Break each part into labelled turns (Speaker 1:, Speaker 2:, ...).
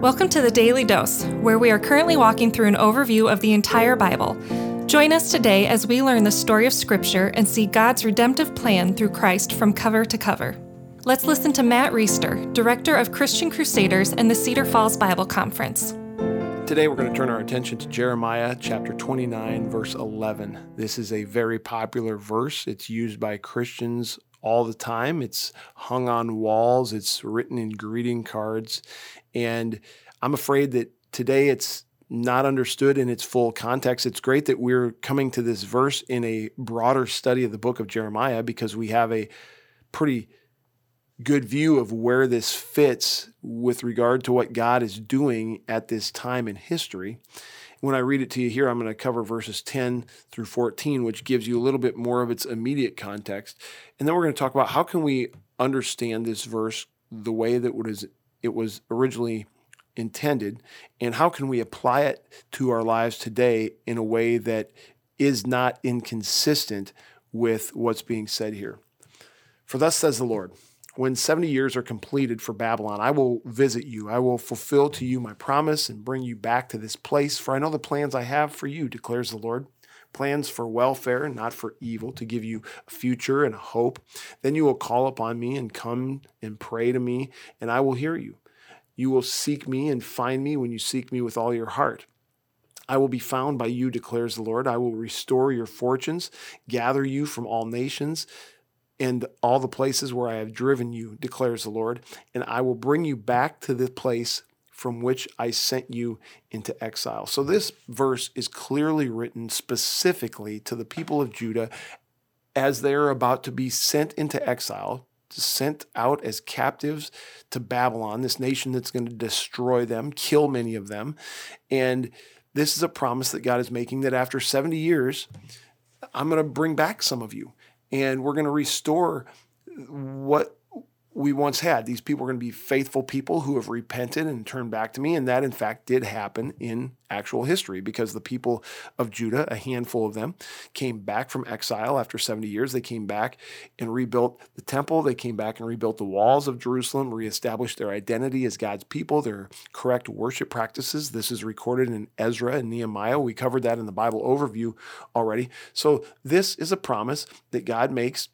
Speaker 1: Welcome to the Daily Dose, where we are currently walking through an overview of the entire Bible. Join us today as we learn the story of Scripture and see God's redemptive plan through Christ from cover to cover. Let's listen to Matt Reisetter, Director of Christian Crusaders and the Cedar Falls Bible Conference.
Speaker 2: Today we're going to turn our attention to Jeremiah chapter 29, verse 11. This is a very popular verse. It's used by Christians all the time. It's hung on walls, it's written in greeting cards. And I'm afraid that today it's not understood in its full context. It's great that we're coming to this verse in a broader study of the book of Jeremiah because we have a pretty good view of where this fits with regard to what God is doing at this time in history. When I read it to you here, I'm going to cover verses 10 through 14, which gives you a little bit more of its immediate context. And then we're going to talk about how can we understand this verse the way that it was originally intended, and how can we apply it to our lives today in a way that is not inconsistent with what's being said here. For thus says the Lord, when 70 years are completed for Babylon, I will visit you. I will fulfill to you my promise and bring you back to this place. For I know the plans I have for you, declares the Lord plans for welfare, not for evil, to give you a future and a hope. Then you will call upon me and come and pray to me, and I will hear you. You will seek me and find me when you seek me with all your heart. I will be found by you, declares the Lord. I will restore your fortunes, gather you from all nations and all the places where I have driven you, declares the Lord, and I will bring you back to the place from which I sent you into exile. So this verse is clearly written specifically to the people of Judah as they are about to be sent into exile, sent out as captives to Babylon, this nation that's going to destroy them, kill many of them. And this is a promise that God is making that after 70 years, I'm going to bring back some of you and we're going to restore what we once had. These people are going to be faithful people who have repented and turned back to me. And that, in fact, did happen in actual history because the people of Judah, a handful of them, came back from exile after 70 years. They came back and rebuilt the temple. They came back and rebuilt the walls of Jerusalem, reestablished their identity as God's people, their correct worship practices. This is recorded in Ezra and Nehemiah. We covered that in the Bible overview already. So, this is a promise that God makes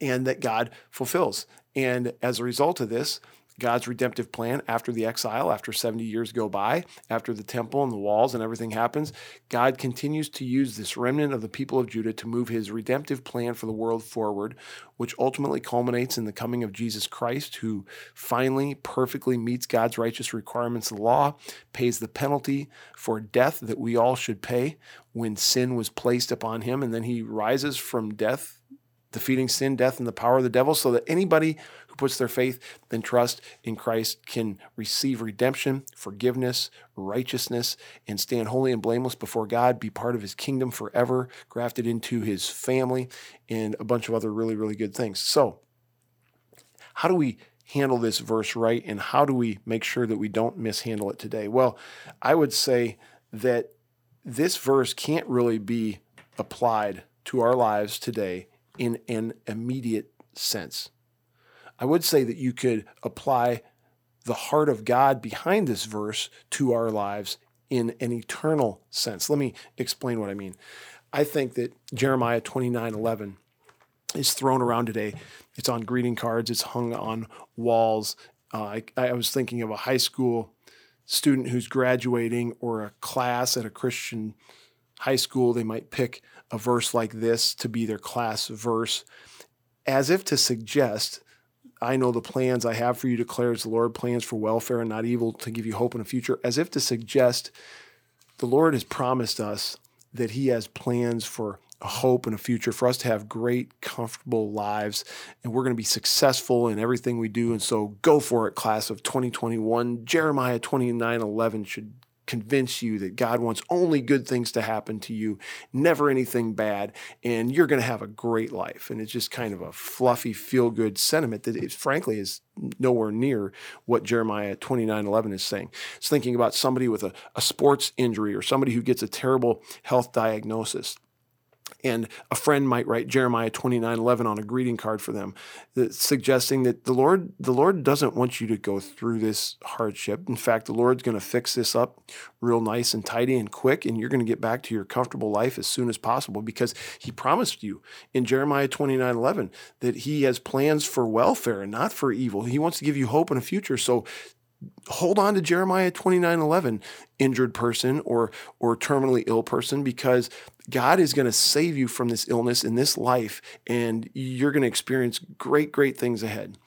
Speaker 2: and that God fulfills. And as a result of this, God's redemptive plan after the exile, after 70 years go by, after the temple and the walls and everything happens, God continues to use this remnant of the people of Judah to move his redemptive plan for the world forward, which ultimately culminates in the coming of Jesus Christ, who finally perfectly meets God's righteous requirements of the law, pays the penalty for death that we all should pay when sin was placed upon him, and then he rises from death defeating sin, death, and the power of the devil, so that anybody who puts their faith and trust in Christ can receive redemption, forgiveness, righteousness, and stand holy and blameless before God, be part of his kingdom forever, grafted into his family, and a bunch of other really, really good things. So, how do we handle this verse right, and how do we make sure that we don't mishandle it today? Well, I would say that this verse can't really be applied to our lives today in an immediate sense. I would say that you could apply the heart of God behind this verse to our lives in an eternal sense. Let me explain what I mean. I think that Jeremiah 29 11 is thrown around today. It's on greeting cards, it's hung on walls. Uh, I, I was thinking of a high school student who's graduating or a class at a Christian high school. They might pick a verse like this to be their class verse, as if to suggest, I know the plans I have for you, declares the Lord, plans for welfare and not evil to give you hope in a future, as if to suggest the Lord has promised us that He has plans for a hope and a future for us to have great, comfortable lives, and we're going to be successful in everything we do. And so, go for it, class of 2021. Jeremiah 29 11 should convince you that God wants only good things to happen to you, never anything bad, and you're going to have a great life. And it's just kind of a fluffy, feel good sentiment that, it, frankly, is nowhere near what Jeremiah 29 11 is saying. It's thinking about somebody with a, a sports injury or somebody who gets a terrible health diagnosis. And a friend might write Jeremiah 29 11 on a greeting card for them, uh, suggesting that the Lord, the Lord doesn't want you to go through this hardship. In fact, the Lord's going to fix this up real nice and tidy and quick, and you're going to get back to your comfortable life as soon as possible because He promised you in Jeremiah 29 11 that He has plans for welfare and not for evil. He wants to give you hope and a future. So hold on to Jeremiah 29 11, injured person or, or terminally ill person, because God is going to save you from this illness in this life, and you're going to experience great, great things ahead.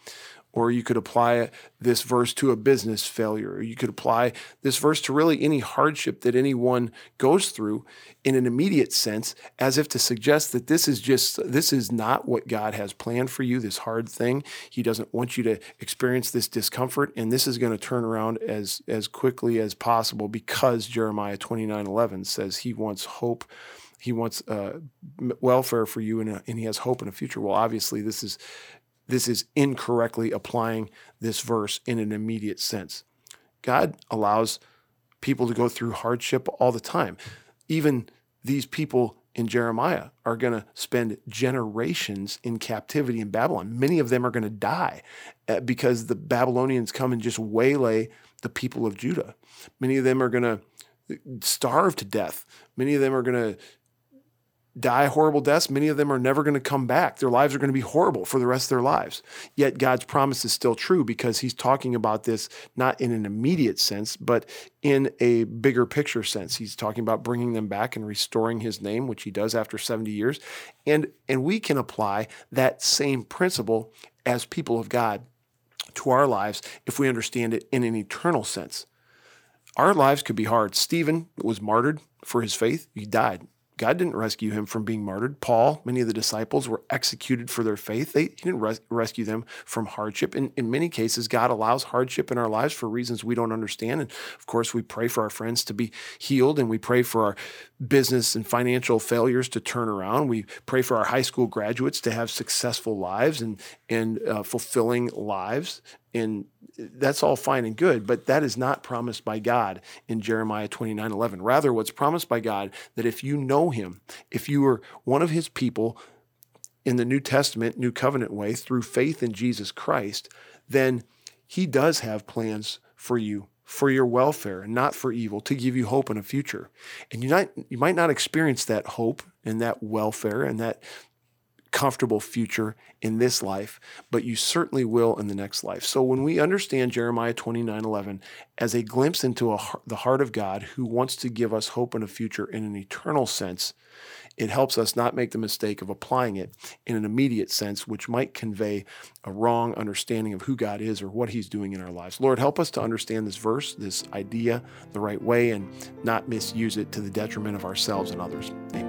Speaker 2: Or you could apply this verse to a business failure. Or you could apply this verse to really any hardship that anyone goes through in an immediate sense, as if to suggest that this is just, this is not what God has planned for you, this hard thing. He doesn't want you to experience this discomfort, and this is going to turn around as, as quickly as possible because Jeremiah 29 11 says he wants hope he wants uh, welfare for you and, a, and he has hope in a future. Well, obviously, this is this is incorrectly applying this verse in an immediate sense. God allows people to go through hardship all the time. Even these people in Jeremiah are going to spend generations in captivity in Babylon. Many of them are going to die uh, because the Babylonians come and just waylay the people of Judah. Many of them are going to starve to death. Many of them are going to die horrible deaths, many of them are never going to come back. Their lives are going to be horrible for the rest of their lives. Yet God's promise is still true because He's talking about this not in an immediate sense, but in a bigger picture sense. He's talking about bringing them back and restoring His name, which He does after 70 years. And, and we can apply that same principle as people of God to our lives if we understand it in an eternal sense. Our lives could be hard. Stephen was martyred for his faith, he died God didn't rescue him from being martyred. Paul, many of the disciples were executed for their faith. They, he didn't res- rescue them from hardship. In, in many cases, God allows hardship in our lives for reasons we don't understand. And of course, we pray for our friends to be healed and we pray for our business and financial failures to turn around. We pray for our high school graduates to have successful lives and, and uh, fulfilling lives. And that's all fine and good, but that is not promised by God in Jeremiah 29 11. Rather, what's promised by God that if you know Him, if you are one of His people in the New Testament, New Covenant way, through faith in Jesus Christ, then He does have plans for you for your welfare and not for evil to give you hope in a future and you might you might not experience that hope and that welfare and that comfortable future in this life, but you certainly will in the next life. So when we understand Jeremiah 29 11 as a glimpse into a, the heart of God who wants to give us hope and a future in an eternal sense, it helps us not make the mistake of applying it in an immediate sense, which might convey a wrong understanding of who God is or what He's doing in our lives. Lord, help us to understand this verse, this idea, the right way, and not misuse it to the detriment of ourselves and others. Amen.